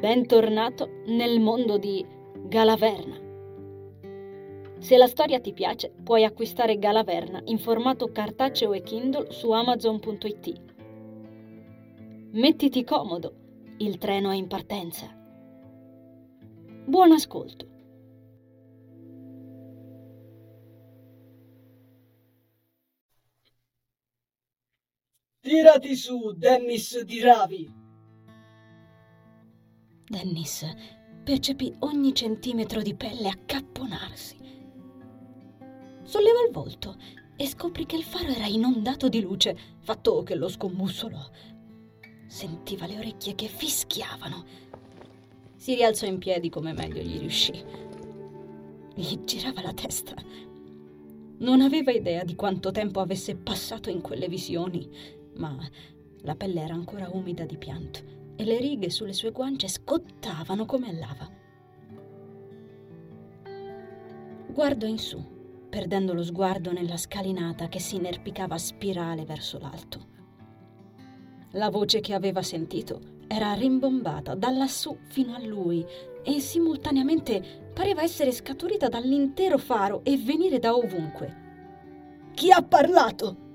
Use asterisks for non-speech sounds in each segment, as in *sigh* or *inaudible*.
Bentornato nel mondo di Galaverna. Se la storia ti piace, puoi acquistare Galaverna in formato cartaceo e Kindle su amazon.it. Mettiti comodo, il treno è in partenza. Buon ascolto. Tirati su, Dennis di Ravi! Dennis percepì ogni centimetro di pelle accapponarsi. Sollevò il volto e scoprì che il faro era inondato di luce, fatto che lo scombussolo. Sentiva le orecchie che fischiavano. Si rialzò in piedi come meglio gli riuscì. Gli girava la testa. Non aveva idea di quanto tempo avesse passato in quelle visioni, ma la pelle era ancora umida di pianto e le righe sulle sue guance scottavano come lava. Guardò in su, perdendo lo sguardo nella scalinata che si inerpicava a spirale verso l'alto. La voce che aveva sentito era rimbombata da lassù fino a lui e simultaneamente pareva essere scaturita dall'intero faro e venire da ovunque. Chi ha parlato?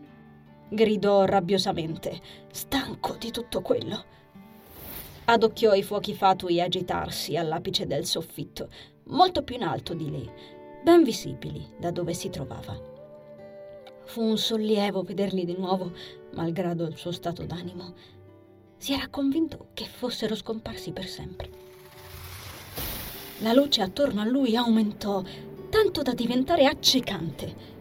gridò rabbiosamente, stanco di tutto quello. Adocchiò i fuochi fatui agitarsi all'apice del soffitto, molto più in alto di lì, ben visibili da dove si trovava. Fu un sollievo vederli di nuovo, malgrado il suo stato d'animo. Si era convinto che fossero scomparsi per sempre. La luce attorno a lui aumentò, tanto da diventare accecante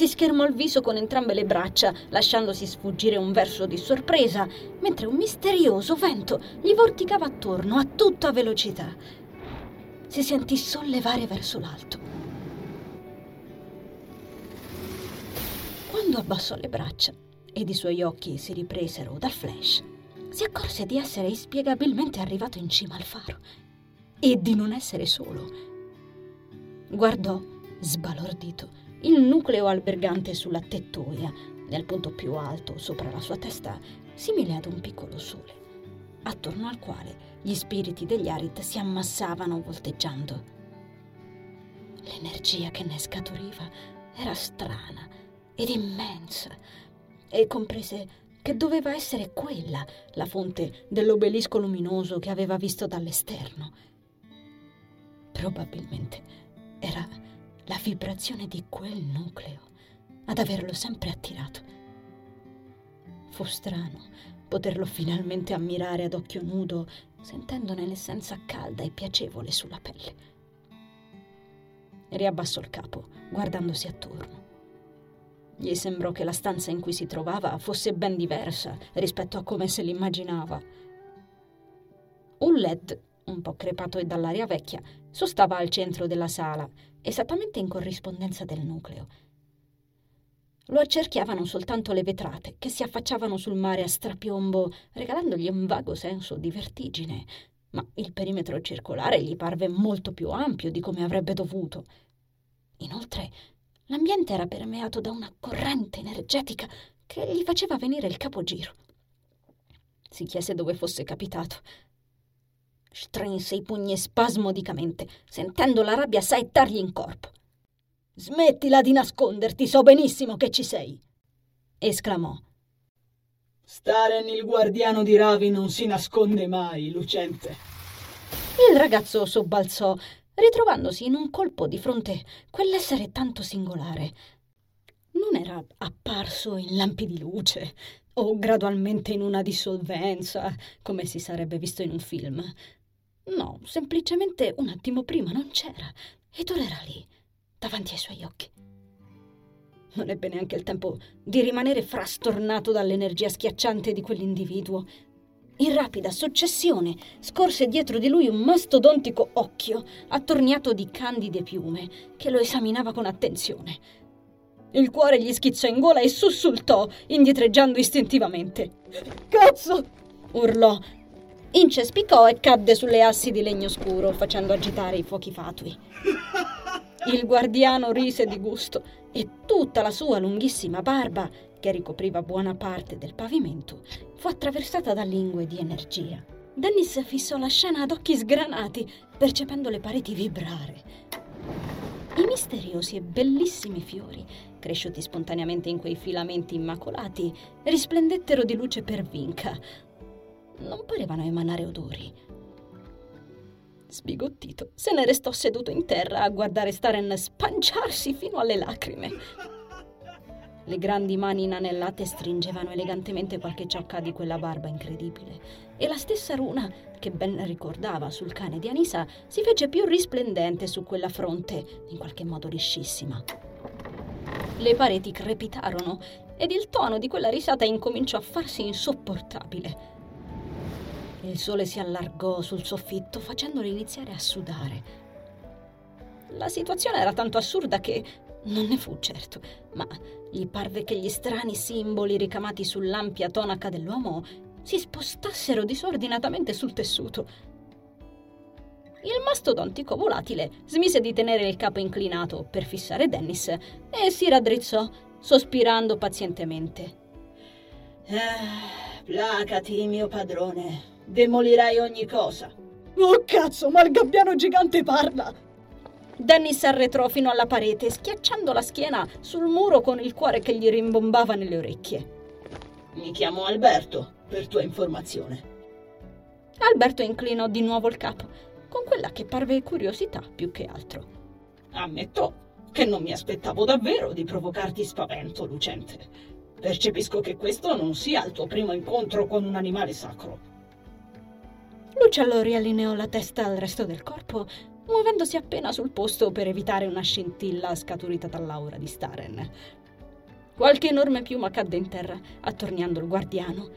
si schermò il viso con entrambe le braccia, lasciandosi sfuggire un verso di sorpresa, mentre un misterioso vento gli vorticava attorno a tutta velocità. Si sentì sollevare verso l'alto. Quando abbassò le braccia ed i suoi occhi si ripresero dal flash, si accorse di essere inspiegabilmente arrivato in cima al faro e di non essere solo. Guardò, sbalordito, il nucleo albergante sulla tettoia, nel punto più alto sopra la sua testa, simile ad un piccolo sole, attorno al quale gli spiriti degli Arit si ammassavano volteggiando. L'energia che ne scaturiva era strana ed immensa e comprese che doveva essere quella la fonte dell'obelisco luminoso che aveva visto dall'esterno. Probabilmente era la vibrazione di quel nucleo ad averlo sempre attirato. Fu strano poterlo finalmente ammirare ad occhio nudo, sentendone l'essenza calda e piacevole sulla pelle. Riabbassò il capo, guardandosi attorno. Gli sembrò che la stanza in cui si trovava fosse ben diversa rispetto a come se l'immaginava. Un LED, un po' crepato e dall'aria vecchia, sostava al centro della sala esattamente in corrispondenza del nucleo. Lo accerchiavano soltanto le vetrate che si affacciavano sul mare a strapiombo, regalandogli un vago senso di vertigine, ma il perimetro circolare gli parve molto più ampio di come avrebbe dovuto. Inoltre, l'ambiente era permeato da una corrente energetica che gli faceva venire il capogiro. Si chiese dove fosse capitato Strinse i pugni spasmodicamente, sentendo la rabbia saettargli in corpo. Smettila di nasconderti, so benissimo che ci sei! esclamò. Staren il guardiano di Ravi non si nasconde mai, lucente. Il ragazzo sobbalzò, ritrovandosi in un colpo di fronte quell'essere tanto singolare. Non era apparso in lampi di luce o gradualmente in una dissolvenza, come si sarebbe visto in un film. No, semplicemente un attimo prima non c'era ed ora era lì, davanti ai suoi occhi. Non ebbe neanche il tempo di rimanere frastornato dall'energia schiacciante di quell'individuo. In rapida successione scorse dietro di lui un mastodontico occhio attorniato di candide piume che lo esaminava con attenzione. Il cuore gli schizzò in gola e sussultò, indietreggiando istintivamente. Cazzo! urlò, incespicò e cadde sulle assi di legno scuro, facendo agitare i fuochi fatui. Il guardiano rise di gusto e tutta la sua lunghissima barba, che ricopriva buona parte del pavimento, fu attraversata da lingue di energia. Dennis fissò la scena ad occhi sgranati, percependo le pareti vibrare. I misteriosi e bellissimi fiori, cresciuti spontaneamente in quei filamenti immacolati, risplendettero di luce per vinca. Non parevano emanare odori. Sbigottito, se ne restò seduto in terra a guardare Staren spanciarsi fino alle lacrime. Le grandi mani inanellate stringevano elegantemente qualche ciocca di quella barba incredibile e la stessa runa, che ben ricordava sul cane di Anisa, si fece più risplendente su quella fronte, in qualche modo liscissima. Le pareti crepitarono ed il tono di quella risata incominciò a farsi insopportabile. Il sole si allargò sul soffitto facendolo iniziare a sudare. La situazione era tanto assurda che non ne fu certo, ma gli parve che gli strani simboli ricamati sull'ampia tonaca dell'uomo si spostassero disordinatamente sul tessuto. Il mastodontico volatile smise di tenere il capo inclinato per fissare Dennis e si raddrizzò, sospirando pazientemente. Eh, placati, mio padrone. Demolirai ogni cosa. Oh cazzo, ma il gabbiano gigante parla! Dennis arretrò fino alla parete, schiacciando la schiena sul muro con il cuore che gli rimbombava nelle orecchie. Mi chiamo Alberto, per tua informazione. Alberto inclinò di nuovo il capo, con quella che parve curiosità più che altro. Ammetto che non mi aspettavo davvero di provocarti spavento, Lucente. Percepisco che questo non sia il tuo primo incontro con un animale sacro. L'uccello riallineò la testa al resto del corpo muovendosi appena sul posto per evitare una scintilla scaturita dall'aura di Staren. Qualche enorme piuma cadde in terra, attorniando il guardiano.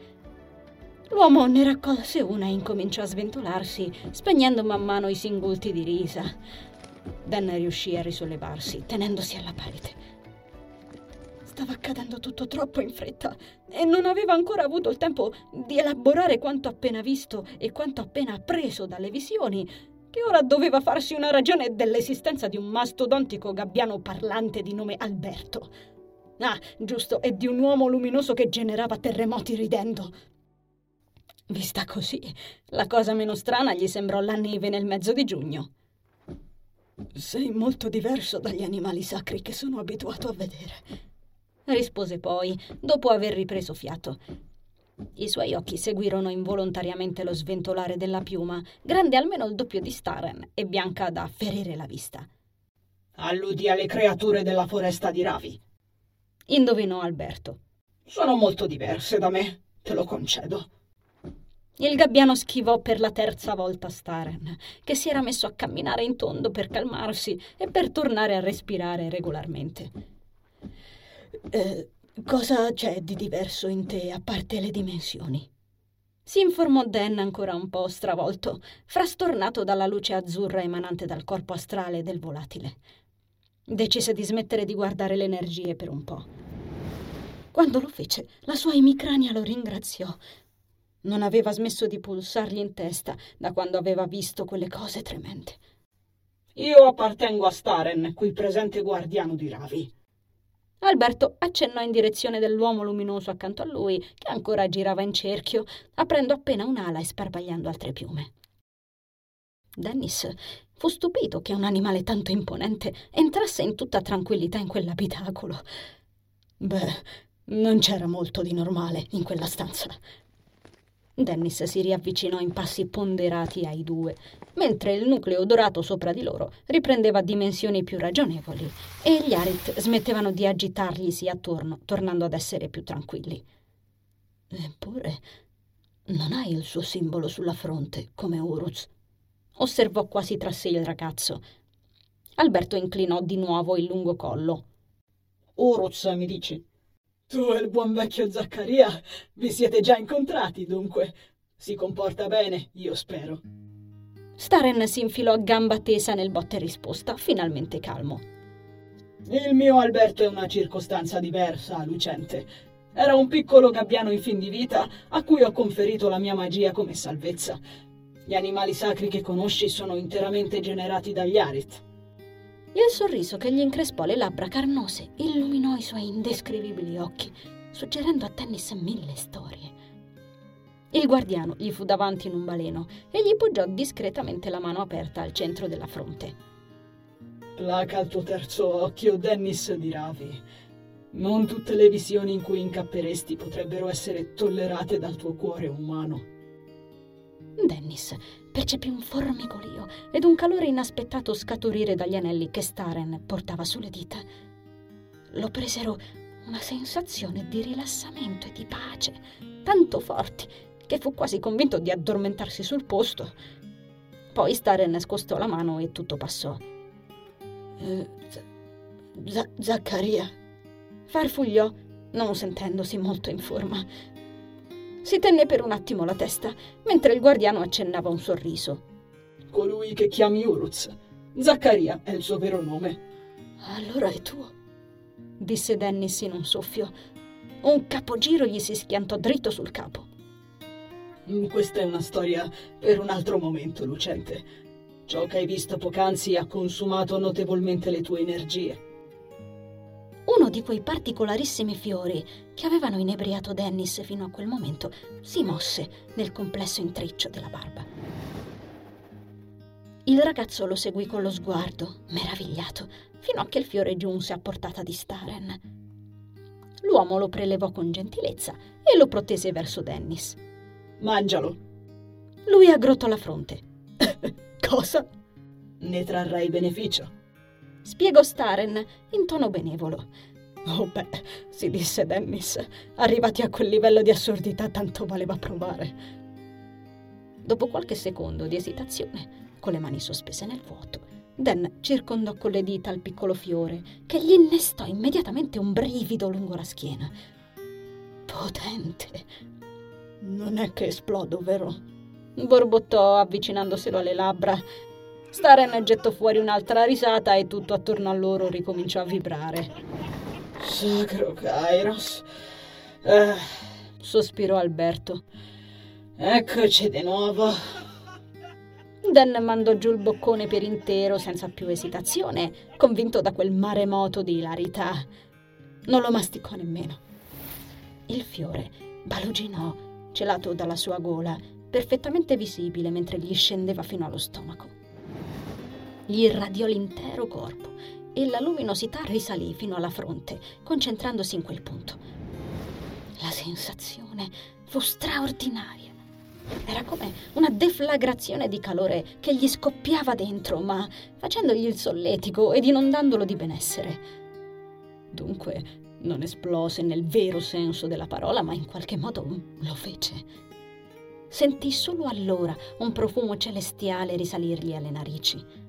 L'uomo ne raccolse una e incominciò a sventolarsi, spegnendo man mano i singulti di risa. Dan riuscì a risollevarsi, tenendosi alla parete. Stava accadendo tutto troppo in fretta e non aveva ancora avuto il tempo di elaborare quanto appena visto e quanto appena appreso dalle visioni che ora doveva farsi una ragione dell'esistenza di un mastodontico gabbiano parlante di nome Alberto. Ah, giusto, e di un uomo luminoso che generava terremoti ridendo. Vista così, la cosa meno strana gli sembrò la neve nel mezzo di giugno. Sei molto diverso dagli animali sacri che sono abituato a vedere, rispose poi, dopo aver ripreso fiato. I suoi occhi seguirono involontariamente lo sventolare della piuma, grande almeno il doppio di Staren e bianca da ferire la vista. Alludi alle creature della foresta di Ravi. Indovinò Alberto. Sono molto diverse da me, te lo concedo. Il gabbiano schivò per la terza volta Staren, che si era messo a camminare in tondo per calmarsi e per tornare a respirare regolarmente. Eh, Cosa c'è di diverso in te a parte le dimensioni? Si informò Dan ancora un po' stravolto, frastornato dalla luce azzurra emanante dal corpo astrale del volatile. Decise di smettere di guardare le energie per un po'. Quando lo fece, la sua emicrania lo ringraziò. Non aveva smesso di pulsargli in testa da quando aveva visto quelle cose tremende. Io appartengo a Staren, qui presente guardiano di Ravi. Alberto accennò in direzione dell'uomo luminoso accanto a lui, che ancora girava in cerchio, aprendo appena un'ala e sparpagliando altre piume. Dennis fu stupito che un animale tanto imponente entrasse in tutta tranquillità in quell'abitacolo. Beh, non c'era molto di normale in quella stanza. Dennis si riavvicinò in passi ponderati ai due, mentre il nucleo dorato sopra di loro riprendeva dimensioni più ragionevoli e gli Arit smettevano di agitarglisi attorno, tornando ad essere più tranquilli. Eppure non hai il suo simbolo sulla fronte, come Uruz, osservò quasi tra sé il ragazzo. Alberto inclinò di nuovo il lungo collo. Uruz, mi dici? Tu e il buon vecchio Zaccaria vi siete già incontrati, dunque. Si comporta bene, io spero. Staren si infilò a gamba tesa nel botte risposta, finalmente calmo. Il mio Alberto è una circostanza diversa, Lucente. Era un piccolo gabbiano in fin di vita a cui ho conferito la mia magia come salvezza. Gli animali sacri che conosci sono interamente generati dagli Arit. Il sorriso che gli increspò le labbra carnose illuminò i suoi indescrivibili occhi, suggerendo a Tennis mille storie. Il guardiano gli fu davanti in un baleno e gli poggiò discretamente la mano aperta al centro della fronte. Placa al tuo terzo occhio, Dennis di Ravi. Non tutte le visioni in cui incapperesti potrebbero essere tollerate dal tuo cuore umano. Dennis percepì un formigolio ed un calore inaspettato scaturire dagli anelli che Staren portava sulle dita. Lo presero una sensazione di rilassamento e di pace, tanto forti che fu quasi convinto di addormentarsi sul posto. Poi Staren scostò la mano e tutto passò. Eh, Z- Zaccaria. Farfugliò, non sentendosi molto in forma. Si tenne per un attimo la testa, mentre il guardiano accennava un sorriso. Colui che chiami Uruz. Zaccaria è il suo vero nome. Allora è tuo, disse Dennis in un soffio. Un capogiro gli si schiantò dritto sul capo. Questa è una storia per un altro momento, Lucente. Ciò che hai visto poc'anzi ha consumato notevolmente le tue energie. Uno di quei particolarissimi fiori che avevano inebriato Dennis fino a quel momento si mosse nel complesso intreccio della barba. Il ragazzo lo seguì con lo sguardo, meravigliato, fino a che il fiore giunse a portata di Staren. L'uomo lo prelevò con gentilezza e lo protese verso Dennis. Mangialo. Lui aggrottò la fronte. *laughs* Cosa? Ne trarrai beneficio spiegò Staren in tono benevolo. Oh beh, si disse Dennis, arrivati a quel livello di assurdità tanto valeva provare. Dopo qualche secondo di esitazione, con le mani sospese nel vuoto, Dan circondò con le dita il piccolo fiore, che gli innestò immediatamente un brivido lungo la schiena. Potente. Non è che esplodo, vero? borbottò avvicinandoselo alle labbra Staren gettò fuori un'altra risata e tutto attorno a loro ricominciò a vibrare. Sacro Kairos. Eh, sospirò Alberto. Eccoci di nuovo. Dan mandò giù il boccone per intero senza più esitazione, convinto da quel maremoto di ilarità. Non lo masticò nemmeno. Il fiore baluginò, celato dalla sua gola, perfettamente visibile mentre gli scendeva fino allo stomaco gli irradiò l'intero corpo e la luminosità risalì fino alla fronte, concentrandosi in quel punto. La sensazione fu straordinaria. Era come una deflagrazione di calore che gli scoppiava dentro, ma facendogli il solletico ed inondandolo di benessere. Dunque non esplose nel vero senso della parola, ma in qualche modo lo fece. Sentì solo allora un profumo celestiale risalirgli alle narici.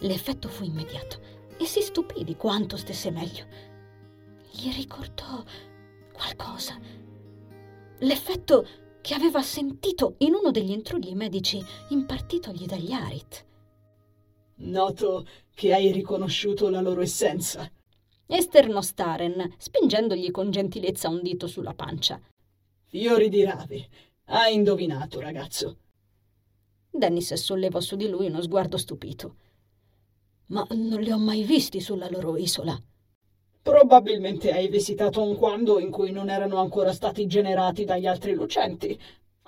L'effetto fu immediato e si stupì di quanto stesse meglio. Gli ricordò qualcosa. L'effetto che aveva sentito in uno degli intrugli medici impartitogli dagli Arit. Noto che hai riconosciuto la loro essenza. Esternò Staren, spingendogli con gentilezza un dito sulla pancia. Fiori di rave. Hai indovinato, ragazzo. Dennis sollevò su di lui uno sguardo stupito ma non li ho mai visti sulla loro isola. Probabilmente hai visitato un quando in cui non erano ancora stati generati dagli altri lucenti.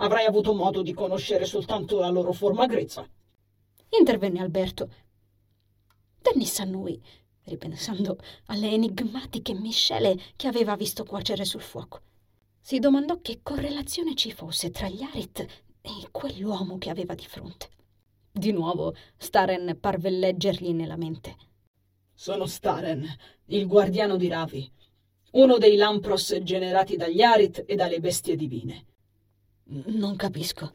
Avrai avuto modo di conoscere soltanto la loro forma grezza. Intervenne Alberto. Dennis annui, ripensando alle enigmatiche miscele che aveva visto cuocere sul fuoco. Si domandò che correlazione ci fosse tra gli Arit e quell'uomo che aveva di fronte. Di nuovo Staren parve leggergli nella mente. Sono Staren, il guardiano di Ravi, uno dei Lampros generati dagli Arit e dalle bestie divine. Non capisco.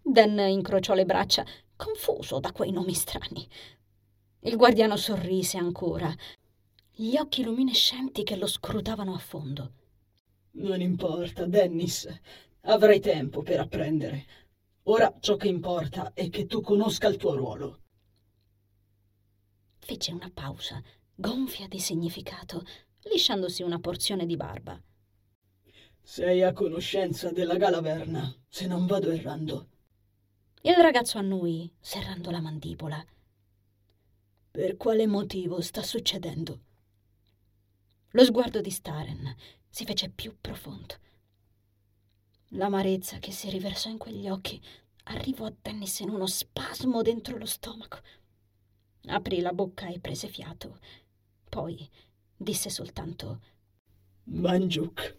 Dan incrociò le braccia, confuso da quei nomi strani. Il guardiano sorrise ancora, gli occhi luminescenti che lo scrutavano a fondo. Non importa, Dennis. Avrai tempo per apprendere. Ora ciò che importa è che tu conosca il tuo ruolo. Fece una pausa, gonfia di significato, lisciandosi una porzione di barba. Sei a conoscenza della Galaverna, se non vado errando. Il ragazzo annui, serrando la mandibola. Per quale motivo sta succedendo? Lo sguardo di Staren si fece più profondo. L'amarezza che si riversò in quegli occhi arrivò a Dennis in uno spasmo dentro lo stomaco. Aprì la bocca e prese fiato. Poi disse soltanto Mangiuk.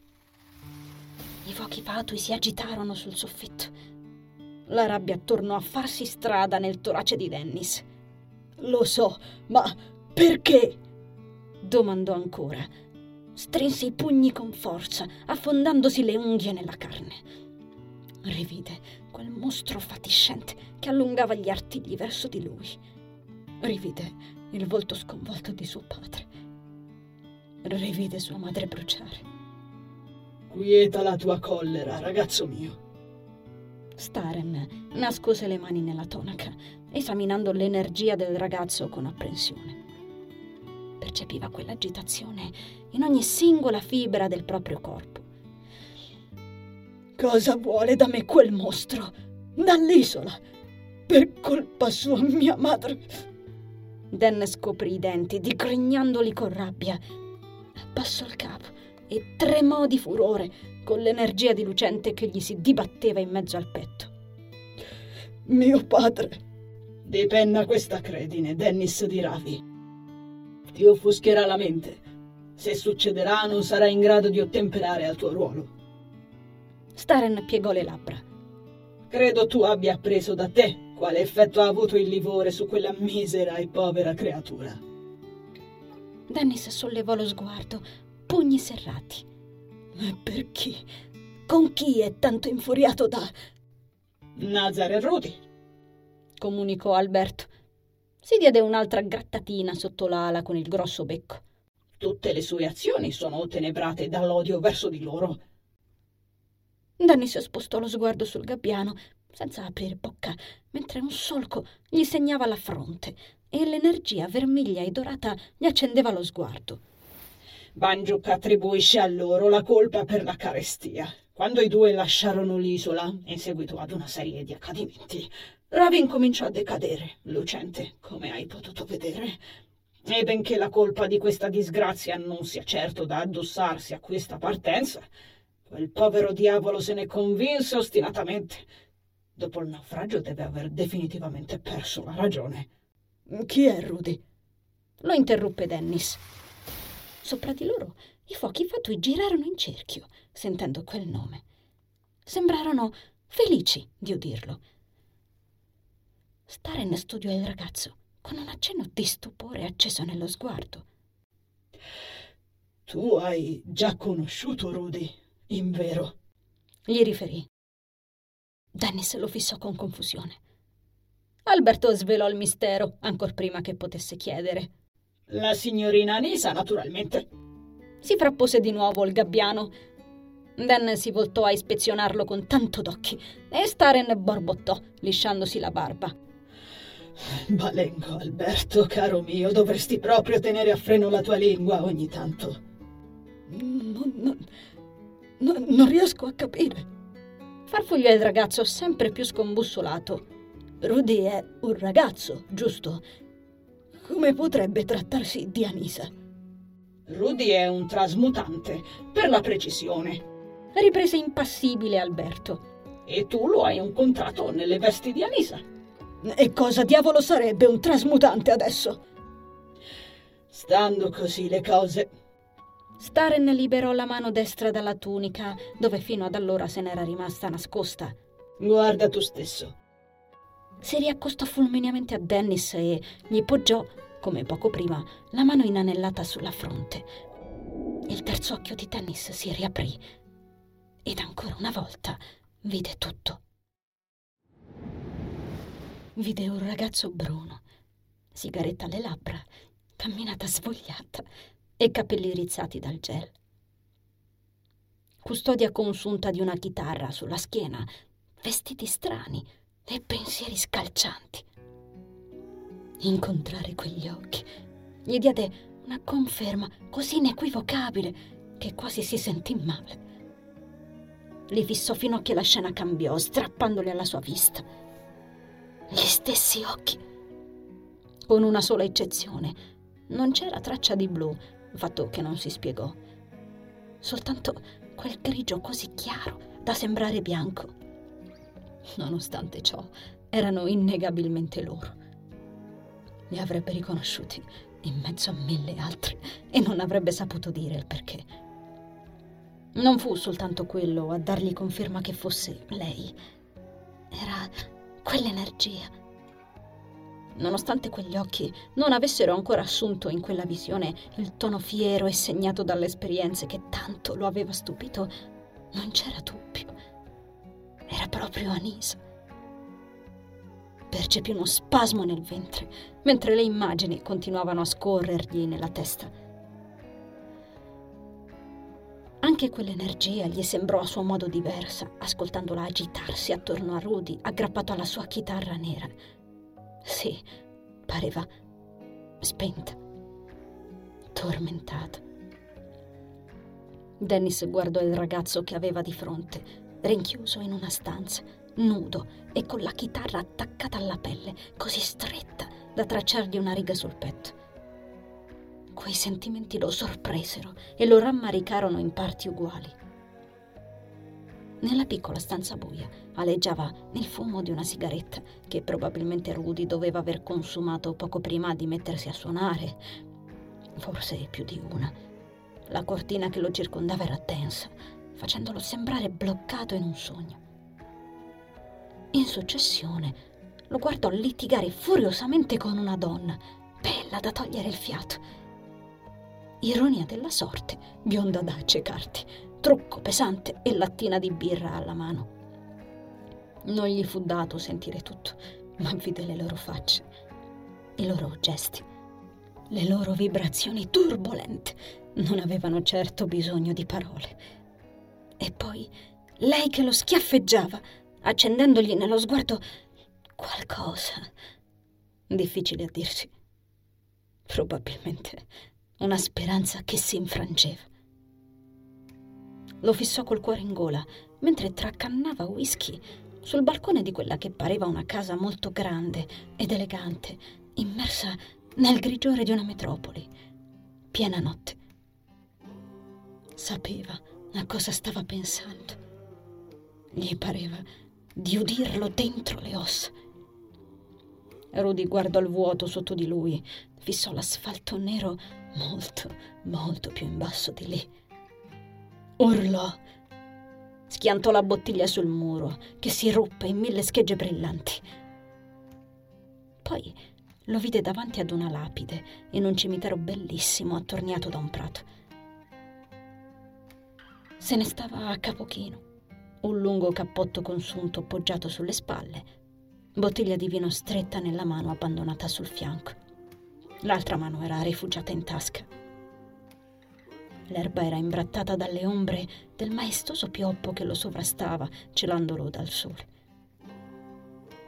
I fuochi fatui si agitarono sul soffitto. La rabbia tornò a farsi strada nel torace di Dennis. Lo so, ma perché? domandò ancora. Strinse i pugni con forza, affondandosi le unghie nella carne. Rivide quel mostro fatiscente che allungava gli artigli verso di lui. Rivide il volto sconvolto di suo padre. Rivide sua madre bruciare. Quieta la tua collera, ragazzo mio. Staren nascose le mani nella tonaca, esaminando l'energia del ragazzo con apprensione. Percepiva quell'agitazione in ogni singola fibra del proprio corpo. Cosa vuole da me quel mostro? Dall'isola? Per colpa sua mia madre. Dan scoprì i denti, digrignandoli con rabbia. Passò il capo e tremò di furore con l'energia di Lucente che gli si dibatteva in mezzo al petto. Mio padre. Depenna questa credine, Dennis di Ravi. Ti offuscherà la mente. Se succederà non sarai in grado di ottemperare al tuo ruolo. Staren piegò le labbra. Credo tu abbia appreso da te quale effetto ha avuto il livore su quella misera e povera creatura. Dennis sollevò lo sguardo, pugni serrati. Ma per chi? Con chi è tanto infuriato da... Nazare Rudy, comunicò Alberto. Si diede un'altra grattatina sotto l'ala con il grosso becco. Tutte le sue azioni sono ottenebrate dall'odio verso di loro. Dennis spostò lo sguardo sul gabbiano senza aprire bocca, mentre un solco gli segnava la fronte e l'energia vermiglia e dorata gli accendeva lo sguardo. Banjuk attribuisce a loro la colpa per la carestia. Quando i due lasciarono l'isola, in seguito ad una serie di accadimenti, Ravi incominciò a decadere, lucente, come hai potuto vedere. E benché la colpa di questa disgrazia non sia certo da addossarsi a questa partenza, quel povero diavolo se ne convinse ostinatamente. Dopo il naufragio deve aver definitivamente perso la ragione. Chi è Rudy? Lo interruppe Dennis. Sopra di loro i fuochi fatui girarono in cerchio, sentendo quel nome. Sembrarono felici di udirlo. Staren studiò il ragazzo con un accenno di stupore acceso nello sguardo. Tu hai già conosciuto Rudy, in vero? Gli riferì. Dennis lo fissò con confusione. Alberto svelò il mistero ancor prima che potesse chiedere. La signorina Anisa, naturalmente. Si frappose di nuovo il gabbiano. Dan si voltò a ispezionarlo con tanto d'occhi e Staren borbottò, lisciandosi la barba. Balengo, Alberto, caro mio, dovresti proprio tenere a freno la tua lingua ogni tanto. Non, non, non, non riesco a capire. Farfugliò il ragazzo sempre più scombussolato. Rudy è un ragazzo, giusto? Come potrebbe trattarsi di Anisa? Rudy è un trasmutante, per la precisione. Riprese impassibile Alberto. E tu lo hai incontrato nelle vesti di Anisa. E cosa diavolo sarebbe un trasmutante adesso? Stando così le cose. Staren liberò la mano destra dalla tunica, dove fino ad allora se n'era rimasta nascosta. Guarda tu stesso si riaccostò fulmineamente a Dennis e gli poggiò, come poco prima, la mano inanellata sulla fronte. Il terzo occhio di Dennis si riaprì ed ancora una volta vide tutto. Vide un ragazzo bruno, sigaretta alle labbra, camminata svogliata e capelli rizzati dal gel. Custodia consunta di una chitarra sulla schiena, vestiti strani, e pensieri scalcianti. Incontrare quegli occhi gli diede una conferma così inequivocabile che quasi si sentì male. Li fissò fino a che la scena cambiò, strappandoli alla sua vista. Gli stessi occhi. Con una sola eccezione. Non c'era traccia di blu, fatto che non si spiegò. Soltanto quel grigio così chiaro da sembrare bianco. Nonostante ciò, erano innegabilmente loro. Li avrebbe riconosciuti in mezzo a mille altri e non avrebbe saputo dire il perché. Non fu soltanto quello a dargli conferma che fosse lei. Era quell'energia. Nonostante quegli occhi non avessero ancora assunto in quella visione il tono fiero e segnato dalle esperienze che tanto lo aveva stupito, non c'era dubbio. Era proprio Anisa. Percepì uno spasmo nel ventre, mentre le immagini continuavano a scorrergli nella testa. Anche quell'energia gli sembrò a suo modo diversa, ascoltandola agitarsi attorno a Rudy, aggrappato alla sua chitarra nera. Sì, pareva spenta, tormentata. Dennis guardò il ragazzo che aveva di fronte, rinchiuso in una stanza, nudo e con la chitarra attaccata alla pelle, così stretta da tracciargli una riga sul petto. Quei sentimenti lo sorpresero e lo rammaricarono in parti uguali. Nella piccola stanza buia aleggiava il fumo di una sigaretta che probabilmente Rudy doveva aver consumato poco prima di mettersi a suonare, forse più di una. La cortina che lo circondava era densa, facendolo sembrare bloccato in un sogno. In successione lo guardò litigare furiosamente con una donna, bella da togliere il fiato. Ironia della sorte, bionda da accecarti, trucco pesante e lattina di birra alla mano. Non gli fu dato sentire tutto, ma vide le loro facce, i loro gesti, le loro vibrazioni turbolente. Non avevano certo bisogno di parole. E poi lei che lo schiaffeggiava, accendendogli nello sguardo qualcosa. Difficile a dirsi. Probabilmente una speranza che si infrangeva. Lo fissò col cuore in gola mentre tracannava whisky sul balcone di quella che pareva una casa molto grande ed elegante, immersa nel grigiore di una metropoli, piena notte. Sapeva a cosa stava pensando. Gli pareva di udirlo dentro le ossa. Rudy guardò il vuoto sotto di lui, fissò l'asfalto nero molto, molto più in basso di lì. Urlò. Schiantò la bottiglia sul muro, che si ruppe in mille schegge brillanti. Poi lo vide davanti ad una lapide, in un cimitero bellissimo attorniato da un prato. Se ne stava a capo chino un lungo cappotto consunto poggiato sulle spalle, bottiglia di vino stretta nella mano abbandonata sul fianco. L'altra mano era rifugiata in tasca. L'erba era imbrattata dalle ombre del maestoso pioppo che lo sovrastava, celandolo dal sole.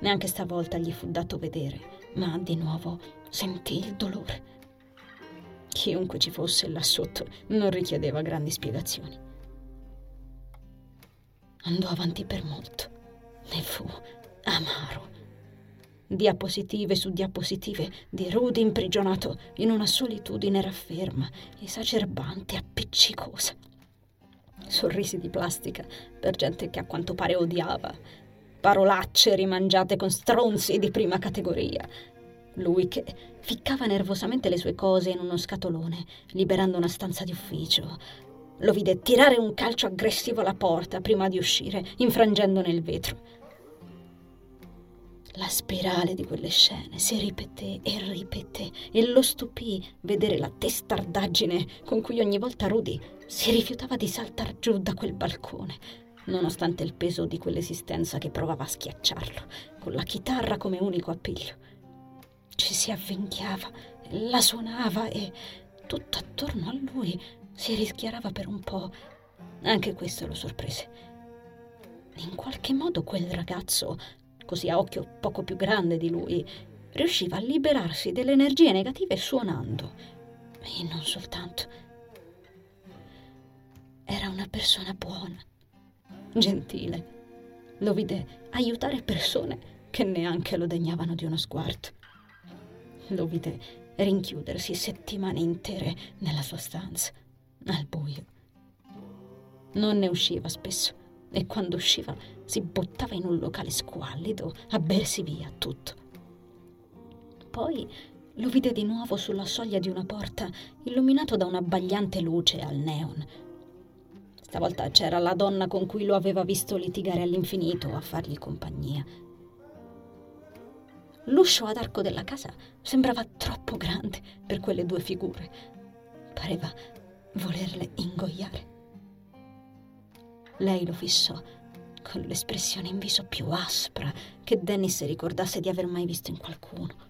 Neanche stavolta gli fu dato vedere, ma di nuovo sentì il dolore. Chiunque ci fosse là sotto non richiedeva grandi spiegazioni. Andò avanti per molto. Ne fu amaro. Diapositive su diapositive di Rudy imprigionato in una solitudine rafferma, esacerbante, appiccicosa. Sorrisi di plastica per gente che a quanto pare odiava. Parolacce rimangiate con stronzi di prima categoria. Lui che ficcava nervosamente le sue cose in uno scatolone, liberando una stanza di ufficio, lo vide tirare un calcio aggressivo alla porta prima di uscire, infrangendone il vetro. La spirale di quelle scene si ripeté e ripeté e lo stupì vedere la testardaggine con cui ogni volta Rudy si rifiutava di saltar giù da quel balcone, nonostante il peso di quell'esistenza che provava a schiacciarlo, con la chitarra come unico appiglio. Ci si avvinghiava, la suonava e tutto attorno a lui si rischiarava per un po'. Anche questo lo sorprese. In qualche modo quel ragazzo, così a occhio poco più grande di lui, riusciva a liberarsi delle energie negative suonando. E non soltanto. Era una persona buona, gentile. Lo vide aiutare persone che neanche lo degnavano di uno sguardo. Lo vide rinchiudersi settimane intere nella sua stanza al buio. Non ne usciva spesso, e quando usciva si buttava in un locale squallido a bersi via tutto. Poi lo vide di nuovo sulla soglia di una porta illuminato da una abbagliante luce al neon. Stavolta c'era la donna con cui lo aveva visto litigare all'infinito a fargli compagnia. L'uscio ad arco della casa sembrava troppo grande per quelle due figure. Pareva volerle ingoiare. Lei lo fissò con l'espressione in viso più aspra che Dennis ricordasse di aver mai visto in qualcuno.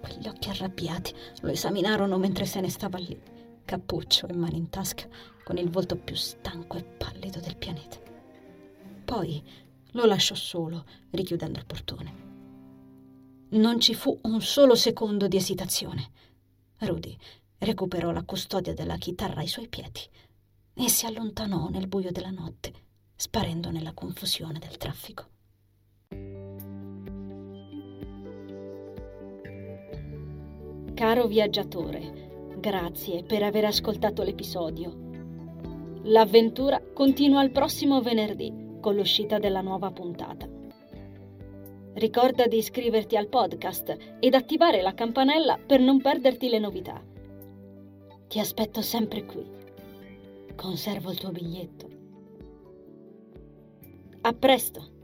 Quegli occhi arrabbiati lo esaminarono mentre se ne stava lì, cappuccio e mani in tasca, con il volto più stanco e pallido del pianeta. Poi lo lasciò solo, richiudendo il portone. Non ci fu un solo secondo di esitazione. Rudy recuperò la custodia della chitarra ai suoi piedi e si allontanò nel buio della notte, sparendo nella confusione del traffico. Caro viaggiatore, grazie per aver ascoltato l'episodio. L'avventura continua il prossimo venerdì con l'uscita della nuova puntata. Ricorda di iscriverti al podcast ed attivare la campanella per non perderti le novità. Ti aspetto sempre qui. Conservo il tuo biglietto. A presto!